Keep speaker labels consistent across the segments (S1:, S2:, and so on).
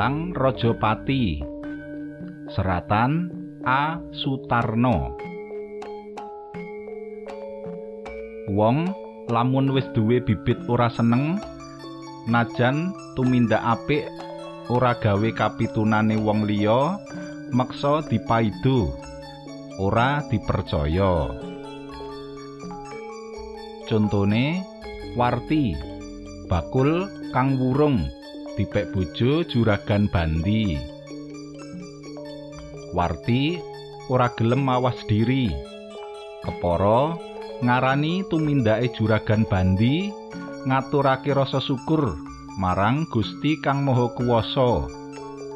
S1: Dalang Rajapati. Seratan A. Sutarno. Wong lamun wis duwe bibit ora seneng najan tumindak apik ora gawe kapitunane wong liya meksa dipaidu ora dipercaya. Contone warti bakul kang wurung dipek bojo juragan bandi. Warti ora gelem mawas diri. Kepara ngarani tumindake juragan bandi ngaturake rasa syukur marang Gusti Kang Maha Kuwasa.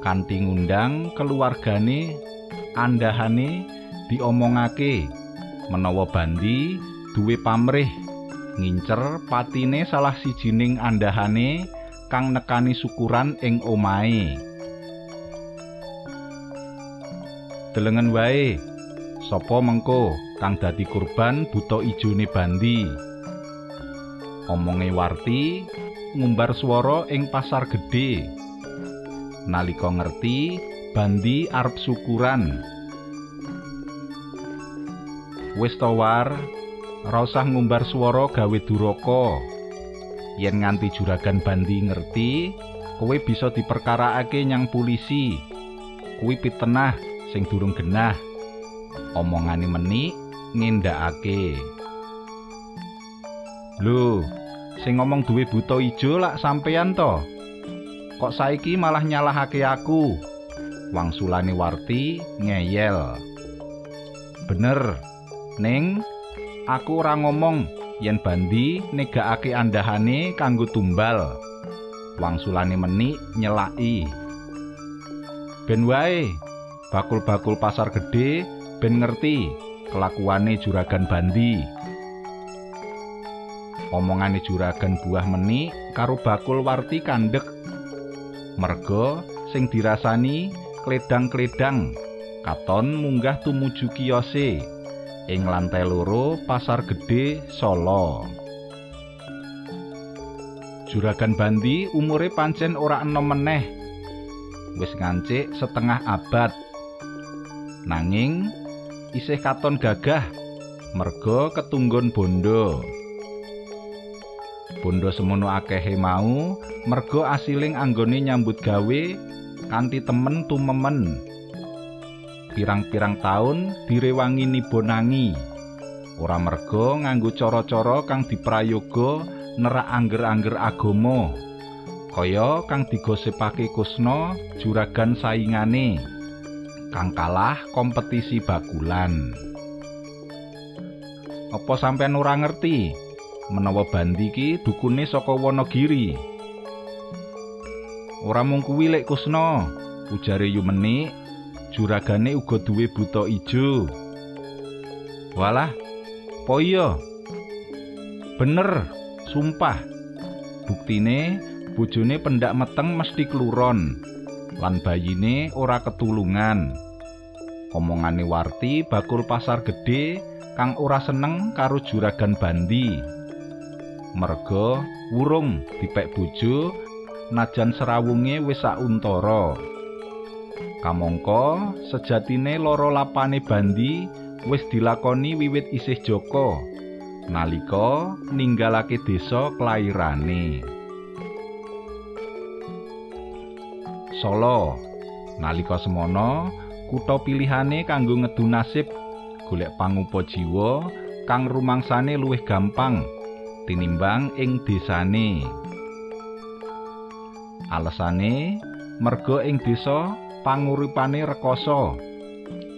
S1: Kanthi ngundang keluargane andahane diomongake menawa bandi duwe pamrih ngincer patine salah sijining andahane kang nekani syukuran ing omahe. Delengen wae sapa mengko kang dadi kurban buta ijone bandi? Omonge warti ngumbar swara ing pasar gedhe nalika ngerti bandi arep syukuran. Wis tawar ora ngumbar swara gawe duraka yen nganti juragan bandi ngerti kowe bisa diperkarakake nyang polisi kuwi pitenah sing durung genah. Omongane meni ngendakake. Lho sing ngomong duwe buta ijo lak sampeyan to? Kok saiki malah nyalahake aku? Wangsulane warti ngeyel. Bener ning aku ora ngomong yen bandi negakake andahane kanggo tumbal. Wangsulane meni nyelaki. Ben wae bakul-bakul pasar gedhe ben ngerti kelakuane juragan bandi. Omongane juragan buah meni karo bakul warti kandhek. Merga sing dirasani kledang-kledang katon munggah tumuju kiose ing lantai loro pasar gedhe Solo. Juragan bandi umure pancen ora enom meneh. Wis ngancik setengah abad. Nanging isih katon gagah merga ketunggon bondo. Bondo semono akehe mau merga asiling anggone nyambut gawe kanthi temen tumemen pirang-pirang taun direwangi nibonangi ora merga nganggo cara-cara kang diprayoga nerak angger-angger agama kaya kang digosipake kusna juragan saingane kang kalah kompetisi bakulan. Apa sampean ora ngerti menawa bandi ki dukune saka Wonogiri? Ora mung kuwi lek Kusna, ujare Yumeni, juragane uga duwe buta ijo. Walah, po iya? Bener, sumpah. Buktine bojone pendak meteng mesti kluron. lan bayine ora ketulungan. Omongane Warti bakul pasar gedhe kang ora seneng karo juragan bandi. Merga wurung dipek bojo najan serawunge wis sauntara. Kamangka sejatine loro lapane bandi wis dilakoni wiwit isih Joko nalika ninggalake desa kelairane. Solo. Nalika semana, kutha pilihane kanggo ngedu nasib golek pangupa jiwa kang rumangsane luwih gampang tinimbang ing desane. Alesane merga ing desa panguripane rekoso.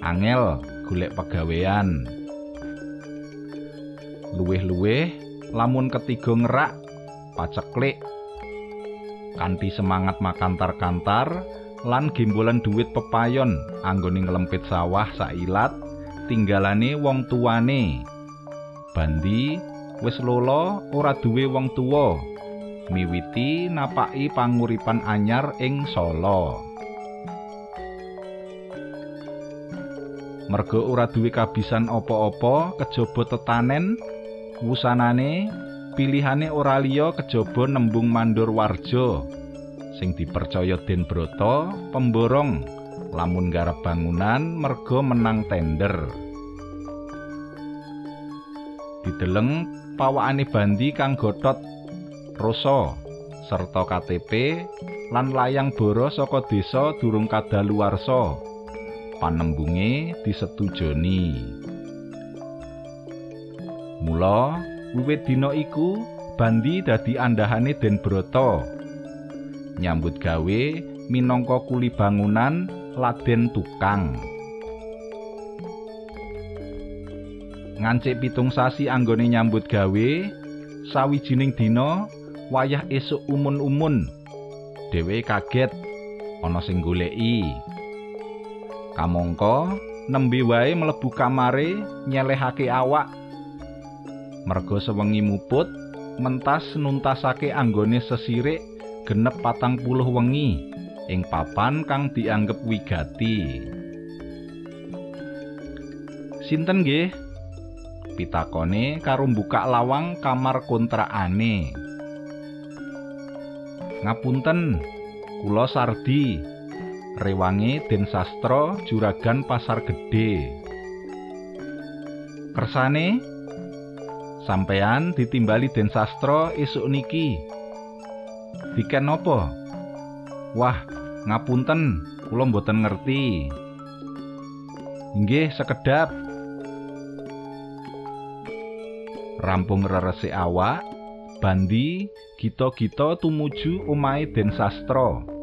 S1: Angel golek pegawean. Luwih-luwih lamun ketiga ngerak paceklik kanthi semangat makantar-kantar lan gembolan duit pepayon anggone nglempit sawah sailat tinggalane wong tuane bandi wis lolo ora duwe wong tuwa miwiti napaki panguripan anyar ing Solo merga ora duwe kabisan apa-apa kejaba tetanen wusanane pilihane ora liya kejaba nembung mandur warja sing dipercaya Den Broto pemborong lamun garap bangunan merga menang tender. Dideleng pawakane bandi kang gotot rasa serta KTP lan layang boro saka desa durung kadaluwarsa. Panembunge disetujoni. Mula wiwit dina iku bandi dadi andahane Den Broto. Nyambut gawe minangka kuli bangunan Laden Tukang. Ngancik pitung sasi anggone nyambut gawe, sawijining dina wayah esuk umun-umun. Dewe kaget ana sing goleki. Kamangka nembe wae mlebu kamare nyelehake awak. Merga sewengi muput mentas nuntasake anggone sesirik genep patang puluh wengi ing papan kang dianggep wigati. Sinten nggih? Pitakone karo buka lawang kamar kontrakane. Ngapunten, kula Sardi. Rewange Den Sastra Juragan Pasar Gedhe. Kersane sampeyan ditimbali Den Sastra esuk niki. Diken napa? Wah, ngapunten, kula mboten ngerti. Inggih, sekedap. Rampung reresi awak, Bandi gita-gita tumuju omahe Den Sastra.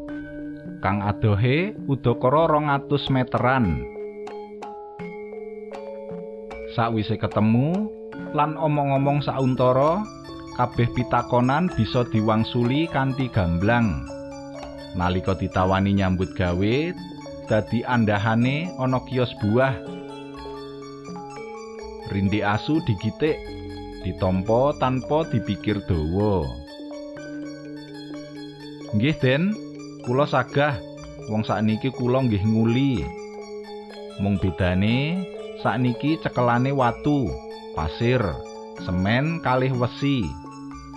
S1: Kang adohe udakara 200 meteran. Sakwise ketemu lan omong-omong sauntara, kabeh pitakonan bisa diwangsuli kanthi gamblang. Nalika ditawani nyambut gawe, dadi andahane ana kios buah. Rindi asu digitik, ditompo tanpa dipikir dawa. Nggih, Den, kula sagah. Wong sakniki kula nggih nguli. Mung bedane sakniki cekelane watu, pasir, semen kalih wesi.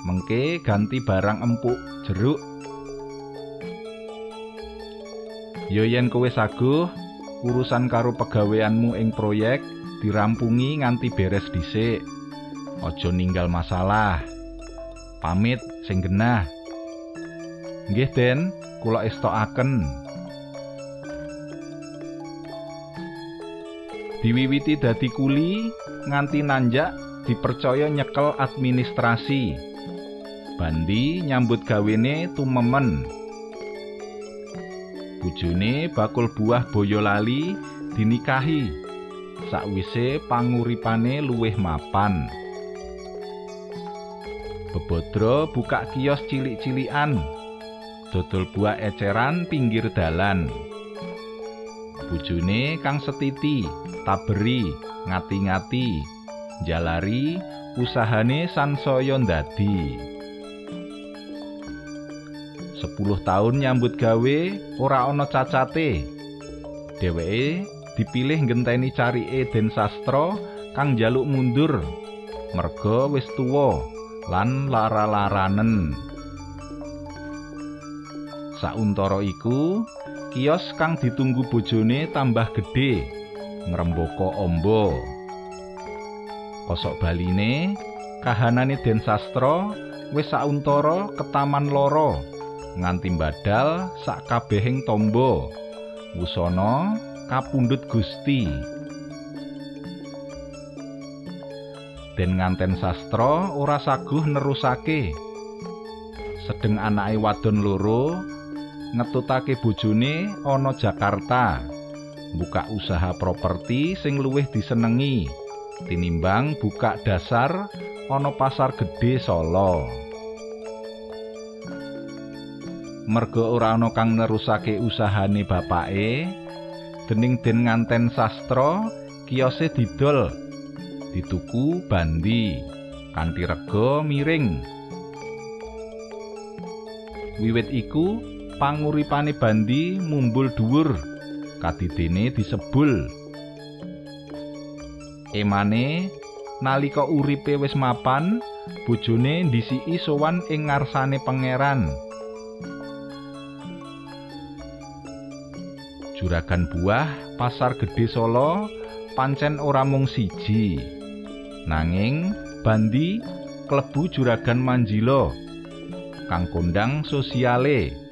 S1: Mengke ganti barang empuk jeruk. Yo yen kowe saguh, urusan karo pegaweanmu ing proyek dirampungi nganti beres dhisik. Aja ninggal masalah. Pamit sing genah. Nggih, Den, kula estokaken. Diwiwiti dadi kuli nganti nanjak dipercaya nyekel administrasi. Bandi nyambut gawene tumemen. Bojone bakul buah Boyolali dinikahi sakwise panguripane luwih mapan. Bebodro buka kios cilik-cilikan dodol buah eceran pinggir dalan. Bojone kang setiti, taberi, ngati-ngati, jalari usahane sansaya ndadi. Sepuluh tahun nyambut gawe ora ana cacate. Dheweke dipilih ngenteni carike Den Sastra kang jaluk mundur. Merga wis tuwa lan lara-laranen. Sauntara iku, kios kang ditunggu bojone tambah gedhe, ngrembaka amba. Kosok baline, kahanane Den Sastra wis sauntara ketaman loro nganti badal sak kabehing tombo. Wusana kapundhut Gusti. Den nganten sastra ora saguh nerusake. Sedeng anake wadon loro ngetutake bojone ana Jakarta. Buka usaha properti sing luwih disenengi tinimbang buka dasar ana pasar gedhe Solo. Merga ora ana kang nerusake usahane bapake, dening den nganten sastra kiose didol dituku bandi kanthi rega miring. Wiwit iku panguripane bandi mumbul dhuwur kadidene disebul. Emane nalika uripe wis mapan, bojone ndisiki sowan ing ngarsane pangeran. Juragan buah Pasar Gedhe Solo pancen ora mung siji. Nanging Bandi klebu juragan Manjilo kang kondang sosiale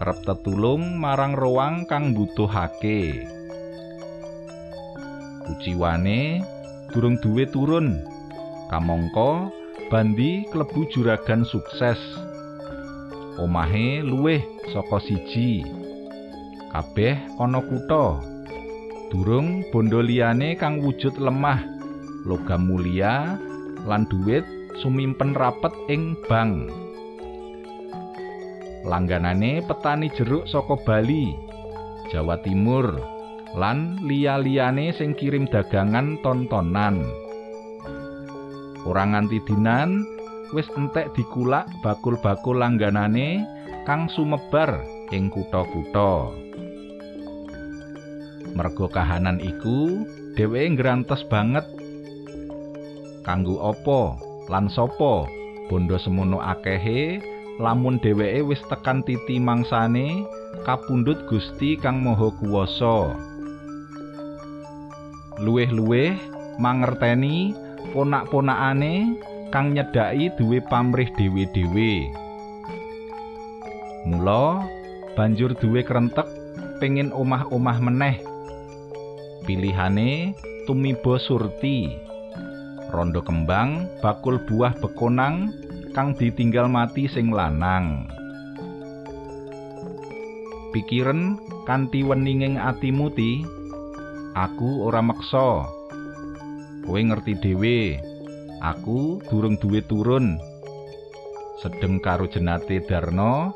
S1: kerep tetulung marang roang kang butuhake. Kuciwane durung duwe turun. Kamangka Bandi klebu juragan sukses. Omahe luwih saka siji. Kabeh ana kutha. Durung bondo liyane kang wujud lemah, logam mulia lan duit sumimpen rapet ing bank. Langganane petani jeruk saka Bali, Jawa Timur, lan liya-liyane sing kirim dagangan tontonan. Ora nganti dinan wis entek dikulak bakul-bakul langganane kang sumebar ing kutha-kutha. Mergo kahanan iku, dheweke ngrantes banget kanggo apa lan sapa bondo semono akehe lamun dheweke wis tekan titi mangsane kapundhut Gusti kang Maha Kuwasa. Luwih-luwih mangerteni ponak-ponakane kang nyedaki duwe pamrih dhewe-dhewe. Mula banjur duwe krentek pengin omah-omah meneh. Pilihane tumiba surti. Rondo kembang bakul buah bekonang kang ditinggal mati sing lanang. Pikiren kanthi weninging atimu ti, aku ora meksa. Kowe ngerti dhewe, aku durung duwe turun. Sedeng karo jenate Darno,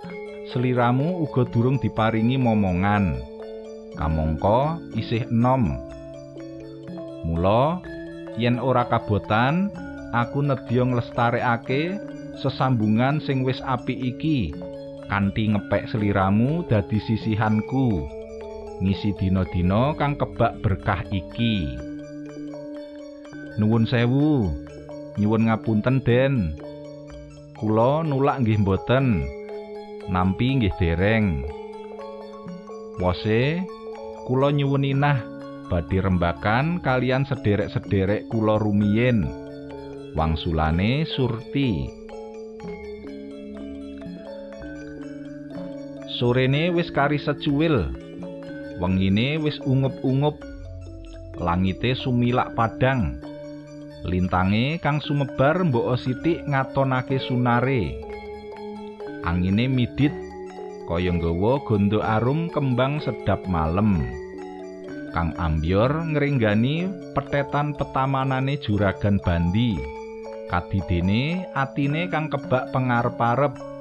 S1: seliramu uga durung diparingi momongan. Kamangka isih enom. Mula yen ora kabotan, aku nedya nglestarekake sesambungan sing wis apik iki. Kanthi ngepek seliramu dadi sisihanku. Ngisi dina-dina kang kebak berkah iki. Nuwun sewu. Nyuwun ngapunten den. Kula nulak nggih mboten. Nampi nggih dereng. Wose kula nyuwun inah badhe rembakan kalian sederek-sederek kula rumiyin. Wangsulane surti Sorene wis kari secuil. Wengine wis ungup-ungup. Langite sumilak padang. Lintange kang sumebar mbok sithik ngatonake sunare. Angine midit kaya nggawa gondo arum kembang sedap malem. Kang ambior ngrenggani petetan petamanane juragan bandi. Kadidene atine kang kebak pengarep-arep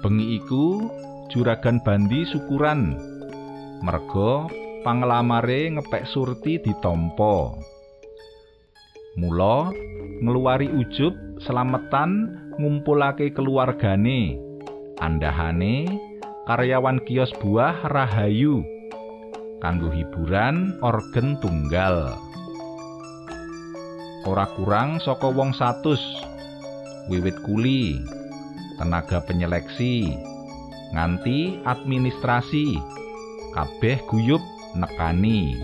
S1: bengi iku juragan bandi syukuran. Merga panglamare ngepek surti ditampa. Mula ngluwari ujub selametan ngumpulake keluargane andahane karyawan kios buah rahayu kanggo hiburan organ tunggal. Ora kurang saka wong 100 wiwit kuli tenaga penyeleksi, nganti administrasi, kabeh guyub nekani.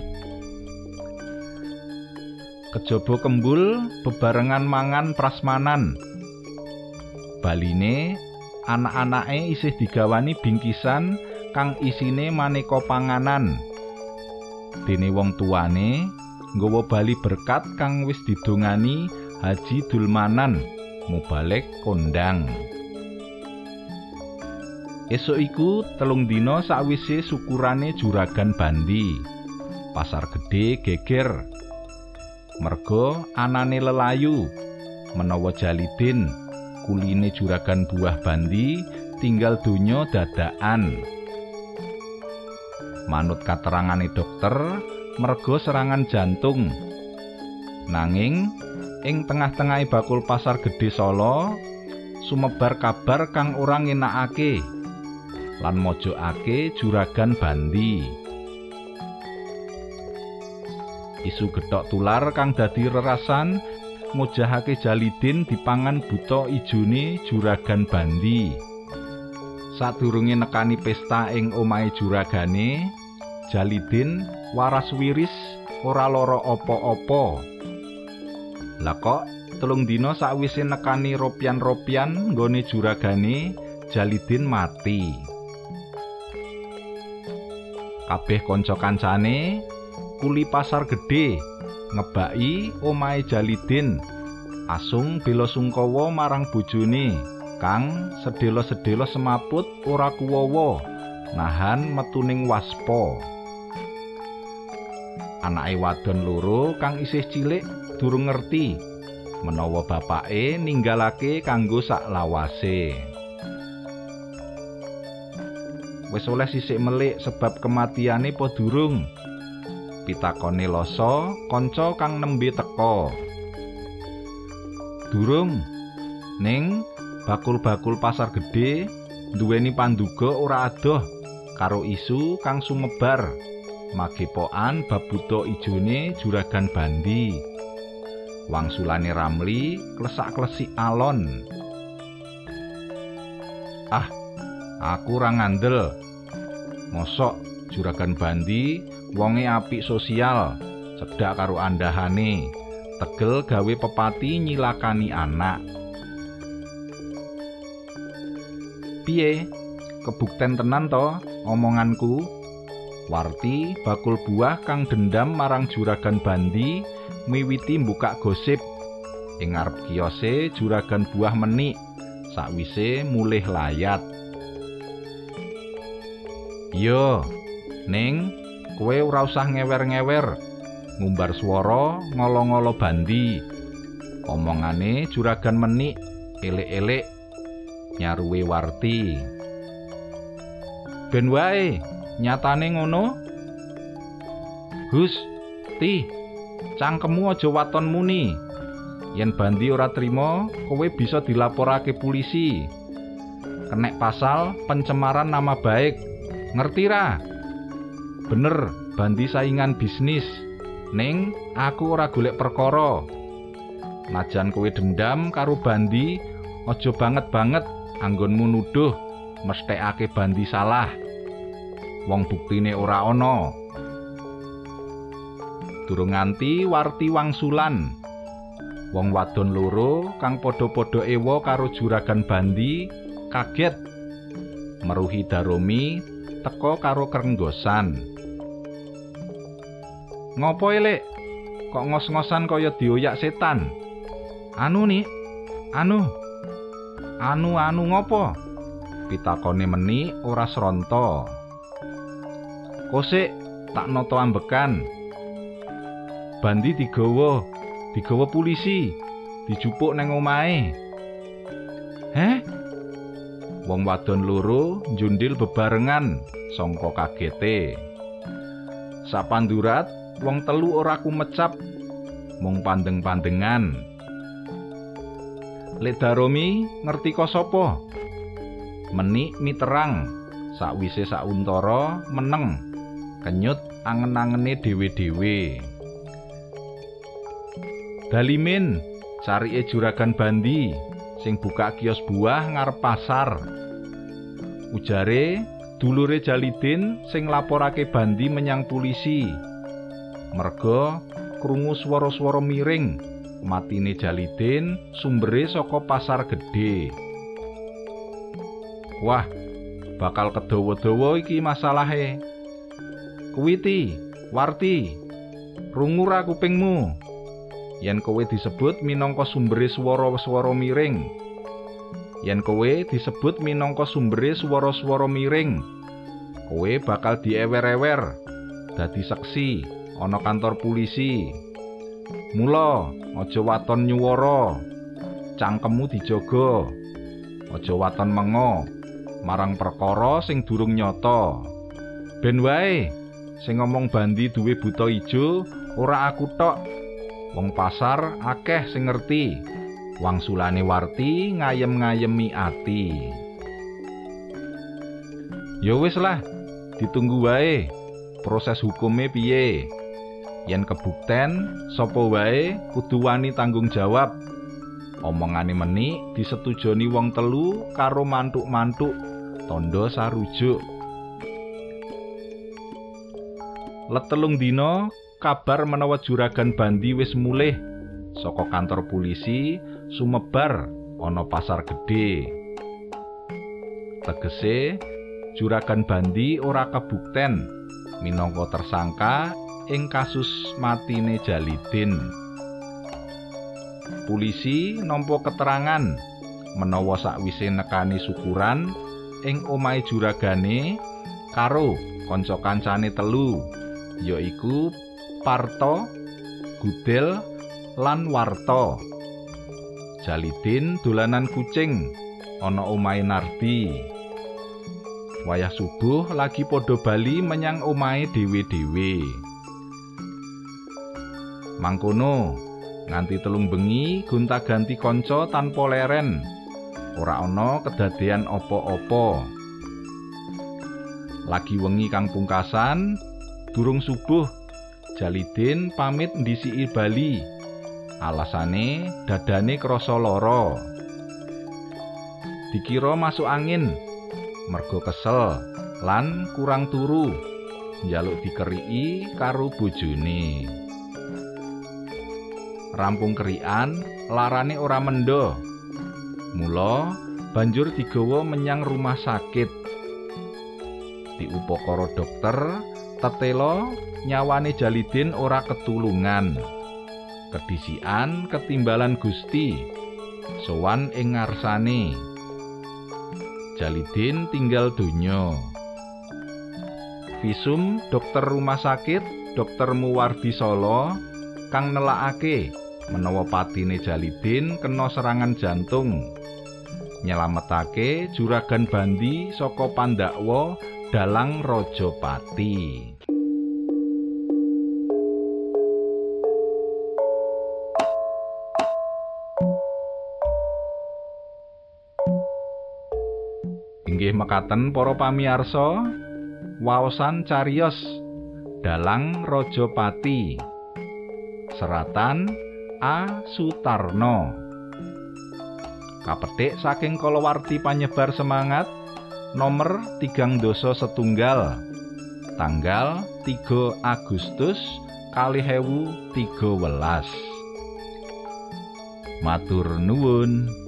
S1: Kejaba kembul bebarengan mangan prasmanan. Baline anak-anake isih digawani bingkisan kang isine maneka panganan. Dene wong tuane nggawa bali berkat kang wis didongani Haji Dulmanan mubalek kondang. Esuk iku telung dina sakwise syukurane juragan bandi. Pasar gedhe geger. Merga anane lelayu menawa jalidin kuline juragan buah bandi tinggal donya dadakan. Manut katerangane dokter, merga serangan jantung. Nanging ing tengah-tengahe bakul pasar gedhe Solo sumebar kabar kang ora ngenakake. Lan mojokake juragan bandi. Isu getok tular kang dadi rerasan mujahake jalidin dipangan buta ijone juragan bandi. Sadurunge nekani pesta ing omahe juragane, Jalidin waras wiris ora lara apa-apa. Lah kok telung dina sakwise nekani ropian-ropian nggone juragane, Jalidin mati. Kabeh kanca kancane kuli pasar gedhe ngebaki omahe Jalidin. Asung bela sungkawa marang bojone kang sedelo-sedelo semaput ora kuwowo nahan metuning waspa. Anake wadon loro kang isih cilik durung ngerti menawa bapake ninggalake kanggo sak lawase wis oleh sisik melik sebab kematiane po durung? Pitakone loso kanca kang nembe teka. Durung. Ning bakul-bakul pasar gedhe duweni panduga ora adoh karo isu kang sumebar. Magepokan bab buta ijone juragan bandi. Wangsulane ramli klesak-klesik alon. Ah aku ora ngandel mosok juragan bandi wonge apik sosial cedak karo andahane tegel gawe pepati nyilakani anak. Piye? Kebukten tenan to omonganku? Warti bakul buah kang dendam marang juragan bandi miwiti mbukak gosip ing ngarep kiose juragan buah menik sakwise mulih layat. Yo, ning kowe ora usah ngewer-ngewer. Ngumbar swara ngolo-ngolo bandi. Omongane juragan menik elek-elek nyaruwe warti. Ben wae nyatane ngono. Hus ti cangkemmu aja waton muni. Yen bandi ora trima kowe bisa dilaporake polisi kenek pasal pencemaran nama baik ngerti ra? Bener bandi saingan bisnis. Ning aku ora golek perkara. Najan kowe dendam karo bandi aja banget-banget anggonmu nuduh mesthekake bandi salah. Wong buktine ora ana. Durung nganti warti wangsulan. Wong wadon loro kang padha-padha ewa karo juragan bandi kaget. Meruhi daromi teka karo kerenggosan Ngopo elek? Kok ngos-ngosan kaya dioyak setan? Anu nih, anu. Anu anu ngopo? Pitakone meni ora sronto. Kosek tak noto ambekan. Bandi digawa, digawa polisi, dijupuk neng omahe. Heh? Wong wadon loro njundil bebarengan sangka kagete. Sapandurat wong telu ora kumecap mung pandeng-pandengan. Lek Daromi ngerti kok sapa? Menik miterang sakwise sauntara meneng kenyut angen-angene dhewe-dhewe. Dalimin carike juragan bandi sing buka kios buah ngarep pasar. Ujare dulure Jalidin sing laporake bandi menyang polisi merga krungu swara-swara miring matine Jalidin sumbere saka pasar gedhe. Wah bakal kedawa-dawa iki masalahe. Kuwiti warti rungu ra kupingmu yen kowe disebut minangka sumbere swara-swara miring yen kowe disebut minangka sumbere swara-swara miring kowe bakal diewer-ewer dadi seksi ana kantor polisi. Mula aja waton nyuwara. Cangkemmu dijaga. Aja waton mengo marang perkara sing durung nyata. Ben wae sing ngomong bandi duwe buta ijo ora aku tok. Wong pasar akeh sing ngerti. Wangsulane warti ngayem-ngayemi ati. Ya wis lah, ditunggu wae proses hukume piye. yen kebukten sapa wae kudu wani tanggung jawab omongane meni disetujoni wong telu karo mantuk-mantuk tondo sarujuk Letelung dina kabar menawa juragan Bandi wis mulih saka kantor polisi sumebar ana pasar gedhe. Tegese juragan Bandi ora kebukten minangka tersangka ing kasus matine Jalidin. Polisi nampa keterangan menawa sakwise nekani syukuran ing omahe juragane karo kanca kancane telu yaiku Parto, Gudel, lan Warto. Jalidin dolanan kucing ana omahe Nardi. Wayah subuh lagi padha bali menyang omahe dhewe-dhewe. Mangkono, nganti telung bengi gonta-ganti kanca tanpa leren. Ora ana kedadean apa-apa. Lagi wengi kang pungkasan, durung subuh Jalidin pamit ndisiki Bali. Alasane dadane krasa lara. Dikira masuk angin. Mergo kesel lan kurang turu. Njaluk dikeriki karo bojone. Rampung kerian larane ora mendo. Mula banjur digawa menyang rumah sakit. Diupakara dokter tetelo nyawane Jalidin ora ketulungan. Kedisian ketimbalan Gusti sowan ing ngarsane. Jalidin tinggal donya. Visum dokter rumah sakit Dokter Muwardi Solo kang nelakake menawa patine Jalidin kena serangan jantung. Nyelametake juragan Bandi saka pandakwa dalang Rajapati. Inggih mekaten para pamirsa, waosan cariyos dalang Rajapati. Seratan A Sutarno. Kapetik saking kalawarti panyebar semangat nomor tigang doso setunggal. Tanggal 3 Agustus kali hewu tiga welas. Matur nuwun